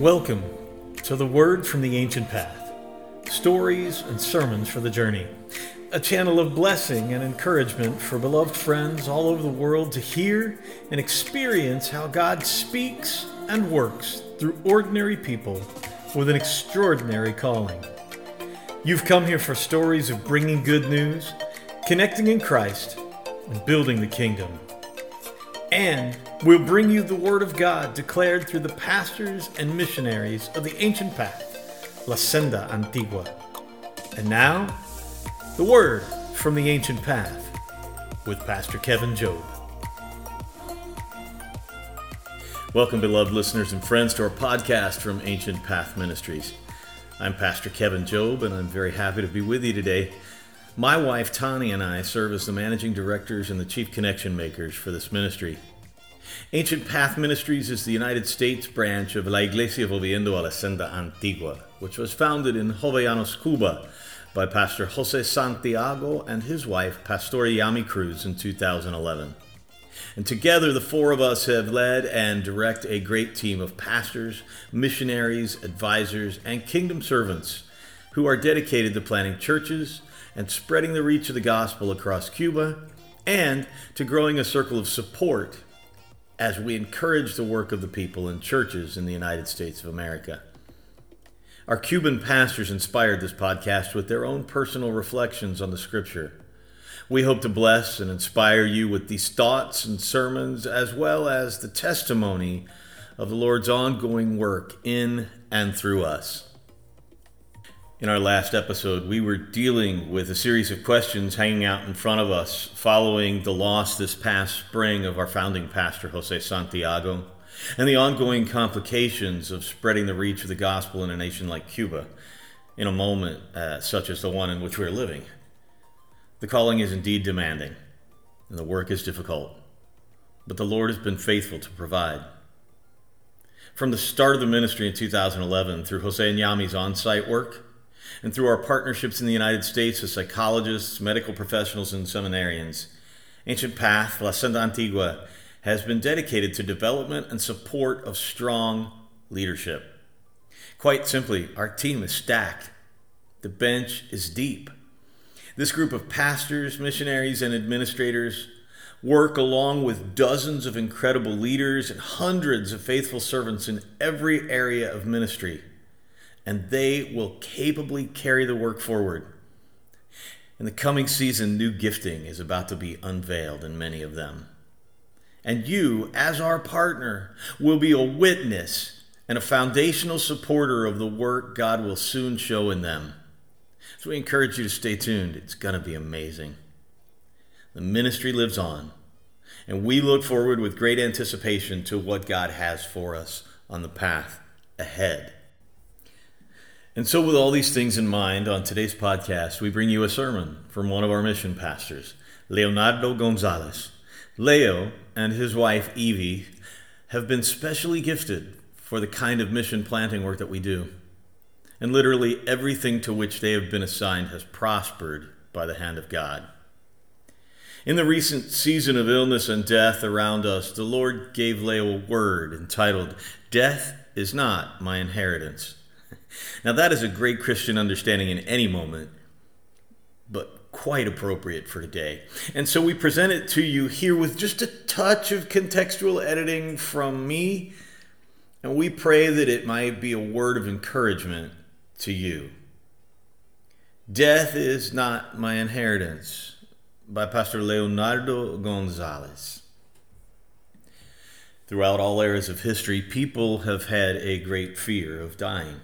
Welcome to the Word from the Ancient Path stories and sermons for the journey. A channel of blessing and encouragement for beloved friends all over the world to hear and experience how God speaks and works through ordinary people with an extraordinary calling. You've come here for stories of bringing good news, connecting in Christ, and building the kingdom. And we'll bring you the Word of God declared through the pastors and missionaries of the ancient path, La Senda Antigua. And now, the Word from the ancient path with Pastor Kevin Job. Welcome, beloved listeners and friends, to our podcast from Ancient Path Ministries. I'm Pastor Kevin Job, and I'm very happy to be with you today. My wife Tani and I serve as the managing directors and the chief connection makers for this ministry. Ancient Path Ministries is the United States branch of La Iglesia Volviendo a la Senda Antigua, which was founded in Jovellanos, Cuba, by Pastor Jose Santiago and his wife, Pastor Yami Cruz, in 2011. And together, the four of us have led and direct a great team of pastors, missionaries, advisors, and kingdom servants who are dedicated to planting churches and spreading the reach of the gospel across Cuba and to growing a circle of support as we encourage the work of the people and churches in the United States of America. Our Cuban pastors inspired this podcast with their own personal reflections on the scripture. We hope to bless and inspire you with these thoughts and sermons, as well as the testimony of the Lord's ongoing work in and through us. In our last episode, we were dealing with a series of questions hanging out in front of us following the loss this past spring of our founding pastor, Jose Santiago, and the ongoing complications of spreading the reach of the gospel in a nation like Cuba in a moment uh, such as the one in which we're living. The calling is indeed demanding, and the work is difficult, but the Lord has been faithful to provide. From the start of the ministry in 2011 through Jose Nyami's on site work, and through our partnerships in the United States with psychologists, medical professionals, and seminarians, Ancient Path, La Senda Antigua, has been dedicated to development and support of strong leadership. Quite simply, our team is stacked. The bench is deep. This group of pastors, missionaries, and administrators work along with dozens of incredible leaders and hundreds of faithful servants in every area of ministry and they will capably carry the work forward. In the coming season, new gifting is about to be unveiled in many of them. And you, as our partner, will be a witness and a foundational supporter of the work God will soon show in them. So we encourage you to stay tuned. It's going to be amazing. The ministry lives on, and we look forward with great anticipation to what God has for us on the path ahead. And so, with all these things in mind, on today's podcast, we bring you a sermon from one of our mission pastors, Leonardo Gonzalez. Leo and his wife, Evie, have been specially gifted for the kind of mission planting work that we do. And literally everything to which they have been assigned has prospered by the hand of God. In the recent season of illness and death around us, the Lord gave Leo a word entitled, Death is not my inheritance. Now, that is a great Christian understanding in any moment, but quite appropriate for today. And so we present it to you here with just a touch of contextual editing from me, and we pray that it might be a word of encouragement to you. Death is not my inheritance by Pastor Leonardo Gonzalez. Throughout all eras of history, people have had a great fear of dying.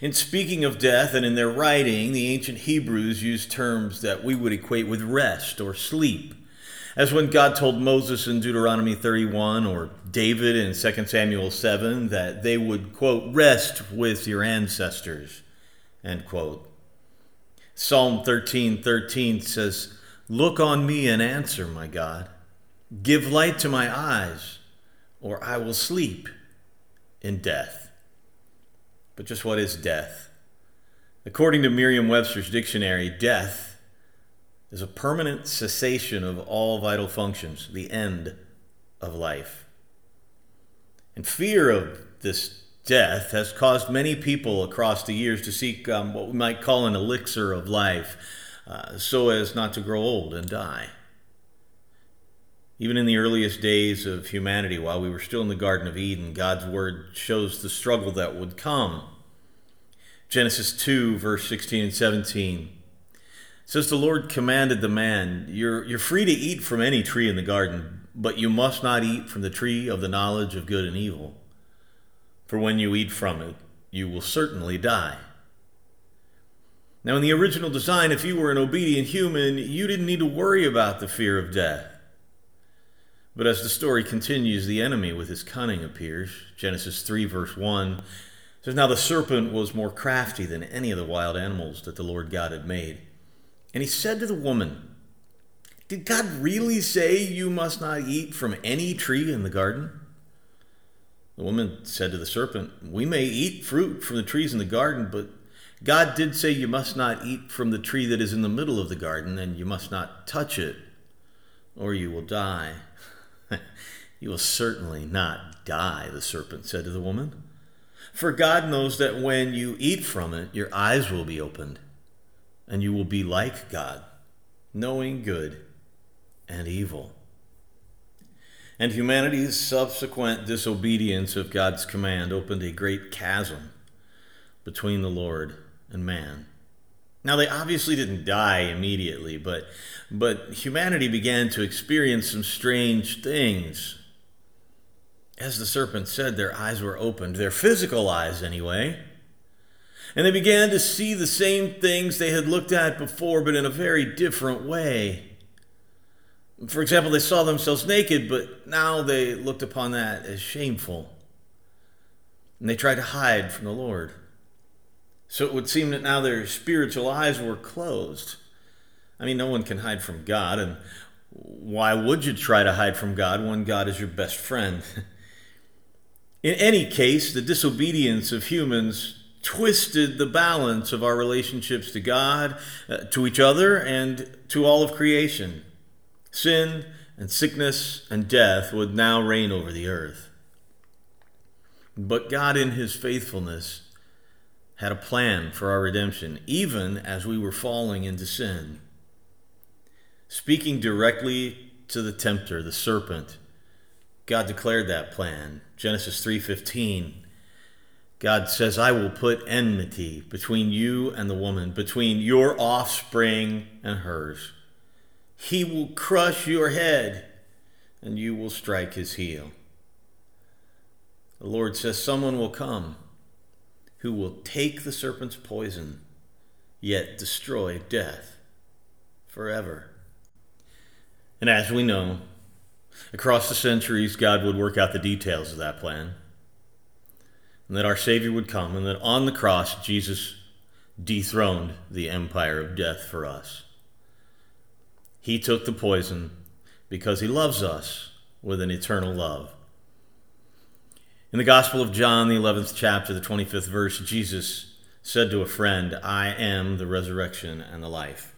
In speaking of death and in their writing, the ancient Hebrews used terms that we would equate with rest or sleep. As when God told Moses in Deuteronomy 31 or David in 2 Samuel 7 that they would, quote, rest with your ancestors, end quote. Psalm 13 13 says, Look on me and answer, my God. Give light to my eyes, or I will sleep in death. But just what is death? According to Merriam Webster's dictionary, death is a permanent cessation of all vital functions, the end of life. And fear of this death has caused many people across the years to seek um, what we might call an elixir of life uh, so as not to grow old and die. Even in the earliest days of humanity, while we were still in the Garden of Eden, God's word shows the struggle that would come. Genesis 2, verse 16 and 17 says, The Lord commanded the man, you're, you're free to eat from any tree in the garden, but you must not eat from the tree of the knowledge of good and evil for when you eat from it, you will certainly die. Now, in the original design, if you were an obedient human, you didn't need to worry about the fear of death. But as the story continues, the enemy with his cunning appears. Genesis 3, verse 1 says, Now the serpent was more crafty than any of the wild animals that the Lord God had made. And he said to the woman, Did God really say you must not eat from any tree in the garden? The woman said to the serpent, We may eat fruit from the trees in the garden, but God did say you must not eat from the tree that is in the middle of the garden, and you must not touch it, or you will die. You will certainly not die, the serpent said to the woman. For God knows that when you eat from it, your eyes will be opened, and you will be like God, knowing good and evil and humanity's subsequent disobedience of God's command opened a great chasm between the Lord and man. Now they obviously didn't die immediately, but but humanity began to experience some strange things. As the serpent said, their eyes were opened, their physical eyes anyway. And they began to see the same things they had looked at before, but in a very different way. For example, they saw themselves naked, but now they looked upon that as shameful. And they tried to hide from the Lord. So it would seem that now their spiritual eyes were closed. I mean, no one can hide from God, and why would you try to hide from God when God is your best friend? In any case, the disobedience of humans twisted the balance of our relationships to God, uh, to each other, and to all of creation. Sin and sickness and death would now reign over the earth. But God, in His faithfulness, had a plan for our redemption, even as we were falling into sin. Speaking directly to the tempter, the serpent, God declared that plan. Genesis 3:15. God says, "I will put enmity between you and the woman, between your offspring and hers." He will crush your head, and you will strike his heel. The Lord says, Someone will come who will take the serpent's poison, yet destroy death forever. And as we know, across the centuries, God would work out the details of that plan. And that our Savior would come, and that on the cross, Jesus dethroned the empire of death for us. He took the poison because he loves us with an eternal love. In the Gospel of John, the 11th chapter, the 25th verse, Jesus said to a friend, I am the resurrection and the life.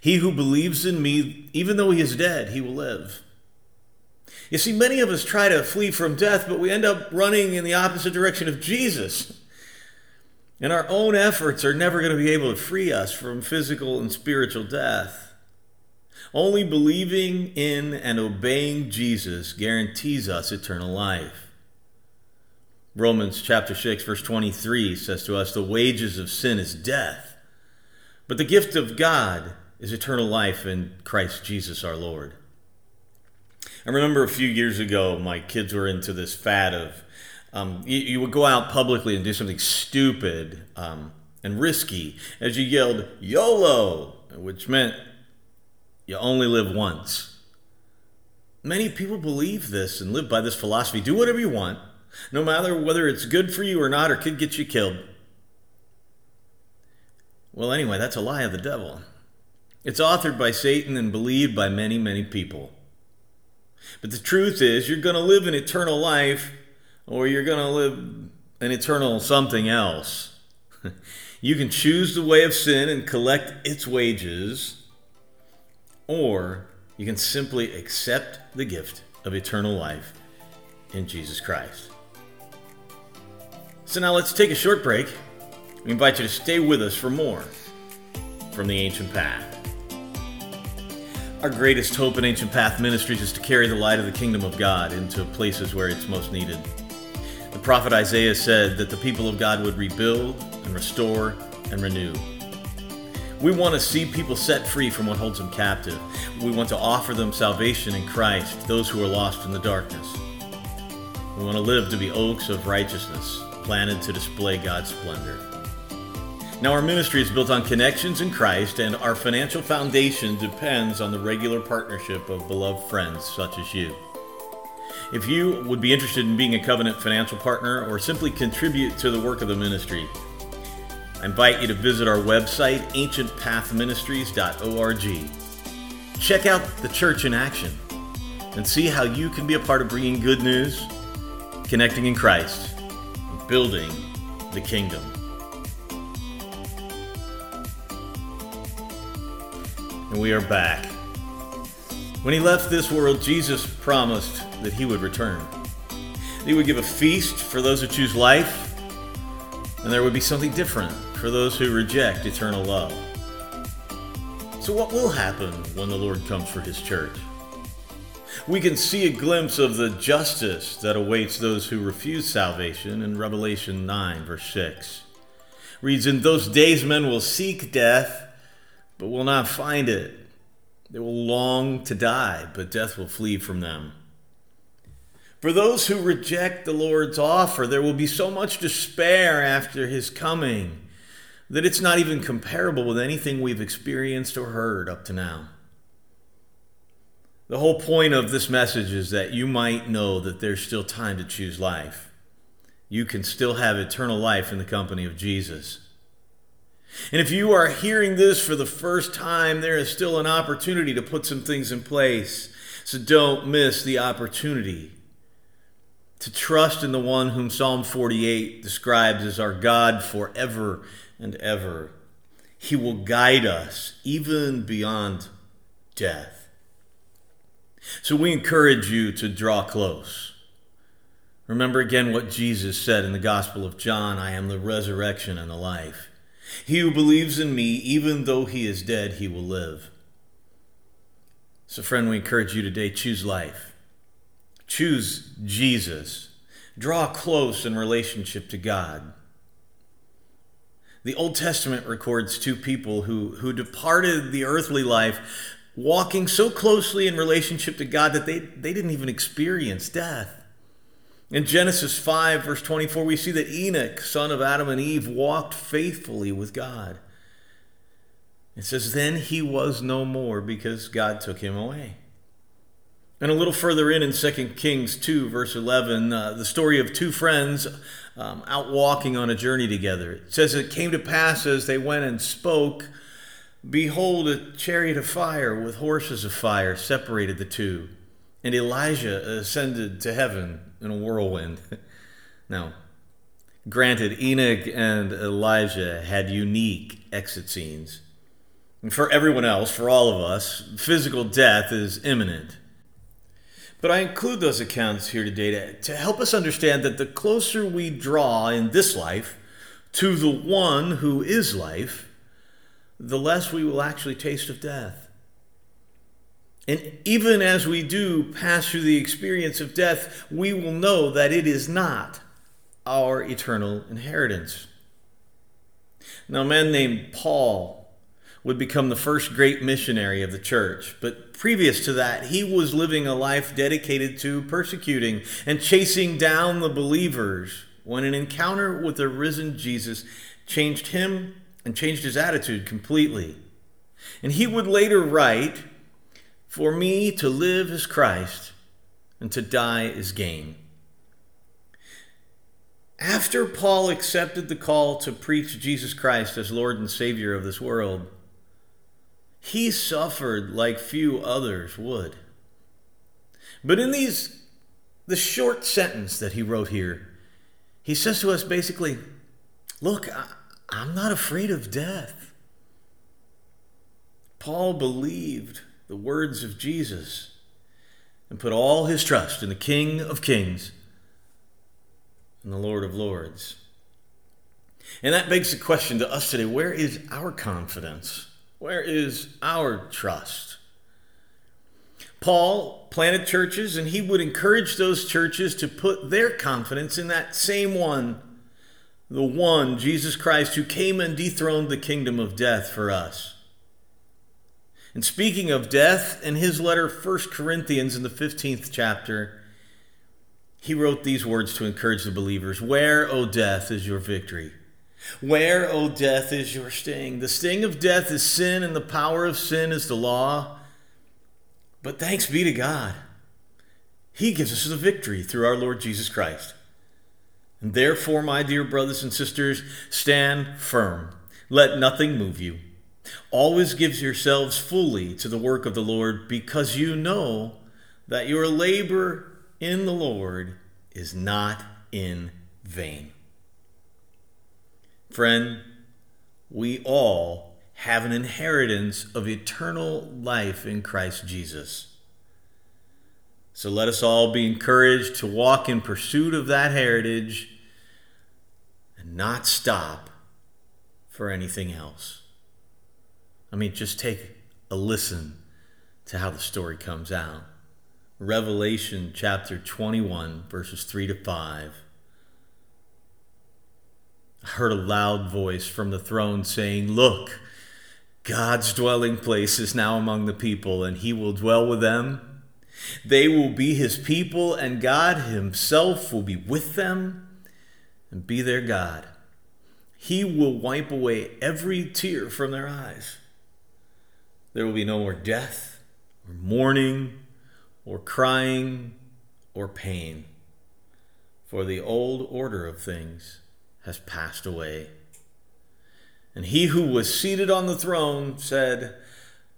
He who believes in me, even though he is dead, he will live. You see, many of us try to flee from death, but we end up running in the opposite direction of Jesus. And our own efforts are never going to be able to free us from physical and spiritual death. Only believing in and obeying Jesus guarantees us eternal life. Romans chapter 6 verse 23 says to us the wages of sin is death, but the gift of God is eternal life in Christ Jesus our Lord. I remember a few years ago, my kids were into this fad of um, you, you, would go out publicly and do something stupid um, and risky as you yelled YOLO, which meant you only live once. Many people believe this and live by this philosophy. Do whatever you want, no matter whether it's good for you or not or could get you killed. Well, anyway, that's a lie of the devil. It's authored by Satan and believed by many, many people. But the truth is, you're going to live an eternal life or you're going to live an eternal something else. you can choose the way of sin and collect its wages or you can simply accept the gift of eternal life in Jesus Christ. So now let's take a short break. We invite you to stay with us for more from the Ancient Path. Our greatest hope in Ancient Path Ministries is to carry the light of the kingdom of God into places where it's most needed. The prophet Isaiah said that the people of God would rebuild and restore and renew. We want to see people set free from what holds them captive. We want to offer them salvation in Christ, those who are lost in the darkness. We want to live to be oaks of righteousness, planted to display God's splendor. Now, our ministry is built on connections in Christ, and our financial foundation depends on the regular partnership of beloved friends such as you. If you would be interested in being a covenant financial partner or simply contribute to the work of the ministry, I invite you to visit our website, ancientpathministries.org. Check out the church in action and see how you can be a part of bringing good news, connecting in Christ, and building the kingdom. And we are back. When he left this world, Jesus promised that he would return. He would give a feast for those who choose life, and there would be something different for those who reject eternal love. So, what will happen when the Lord comes for his church? We can see a glimpse of the justice that awaits those who refuse salvation in Revelation 9, verse 6. Reads, In those days men will seek death, but will not find it. They will long to die, but death will flee from them. For those who reject the Lord's offer, there will be so much despair after his coming that it's not even comparable with anything we've experienced or heard up to now. The whole point of this message is that you might know that there's still time to choose life. You can still have eternal life in the company of Jesus. And if you are hearing this for the first time, there is still an opportunity to put some things in place. So don't miss the opportunity to trust in the one whom Psalm 48 describes as our God forever and ever. He will guide us even beyond death. So we encourage you to draw close. Remember again what Jesus said in the Gospel of John I am the resurrection and the life. He who believes in me, even though he is dead, he will live. So, friend, we encourage you today choose life. Choose Jesus. Draw close in relationship to God. The Old Testament records two people who, who departed the earthly life walking so closely in relationship to God that they, they didn't even experience death. In Genesis 5, verse 24, we see that Enoch, son of Adam and Eve, walked faithfully with God. It says, Then he was no more because God took him away. And a little further in, in 2 Kings 2, verse 11, uh, the story of two friends um, out walking on a journey together. It says, It came to pass as they went and spoke, behold, a chariot of fire with horses of fire separated the two. And Elijah ascended to heaven in a whirlwind. now, granted, Enoch and Elijah had unique exit scenes. And for everyone else, for all of us, physical death is imminent. But I include those accounts here today to, to help us understand that the closer we draw in this life to the one who is life, the less we will actually taste of death. And even as we do pass through the experience of death, we will know that it is not our eternal inheritance. Now, a man named Paul would become the first great missionary of the church. But previous to that, he was living a life dedicated to persecuting and chasing down the believers when an encounter with the risen Jesus changed him and changed his attitude completely. And he would later write, For me to live is Christ, and to die is gain. After Paul accepted the call to preach Jesus Christ as Lord and Savior of this world, he suffered like few others would. But in these the short sentence that he wrote here, he says to us basically, look, I, I'm not afraid of death. Paul believed the words of Jesus and put all his trust in the King of Kings and the Lord of Lords. And that begs the question to us today where is our confidence? Where is our trust? Paul planted churches and he would encourage those churches to put their confidence in that same one, the one, Jesus Christ, who came and dethroned the kingdom of death for us. And speaking of death, in his letter, 1 Corinthians, in the 15th chapter, he wrote these words to encourage the believers Where, O death, is your victory? Where, O death, is your sting? The sting of death is sin, and the power of sin is the law. But thanks be to God, He gives us the victory through our Lord Jesus Christ. And therefore, my dear brothers and sisters, stand firm. Let nothing move you. Always gives yourselves fully to the work of the Lord, because you know that your labor in the Lord is not in vain. Friend, we all have an inheritance of eternal life in Christ Jesus. So let us all be encouraged to walk in pursuit of that heritage and not stop for anything else. I mean, just take a listen to how the story comes out. Revelation chapter 21, verses 3 to 5. I heard a loud voice from the throne saying, Look, God's dwelling place is now among the people, and he will dwell with them. They will be his people, and God himself will be with them and be their God. He will wipe away every tear from their eyes. There will be no more death, or mourning, or crying, or pain, for the old order of things has passed away. And he who was seated on the throne said,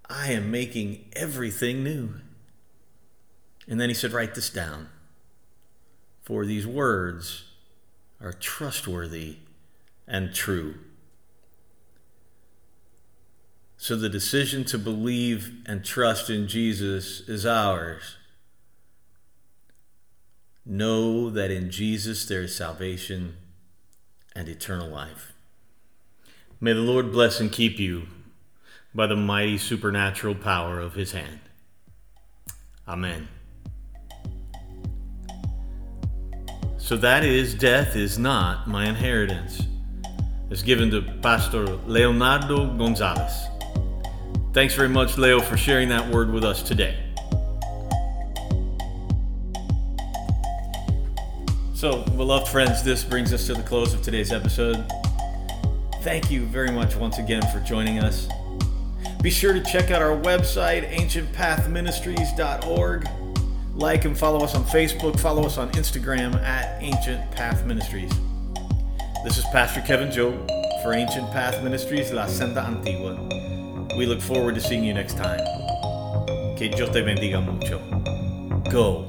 I am making everything new. And then he said, Write this down, for these words are trustworthy and true. So the decision to believe and trust in Jesus is ours. Know that in Jesus there is salvation and eternal life. May the Lord bless and keep you by the mighty supernatural power of his hand. Amen. So that is, death is not my inheritance. It's given to Pastor Leonardo Gonzalez. Thanks very much, Leo, for sharing that word with us today. So, beloved friends, this brings us to the close of today's episode. Thank you very much once again for joining us. Be sure to check out our website, ancientpathministries.org. Like and follow us on Facebook, follow us on Instagram at Ancient Path Ministries. This is Pastor Kevin Job for Ancient Path Ministries, La Senda Antigua. We look forward to seeing you next time. Que Dios te bendiga mucho. Go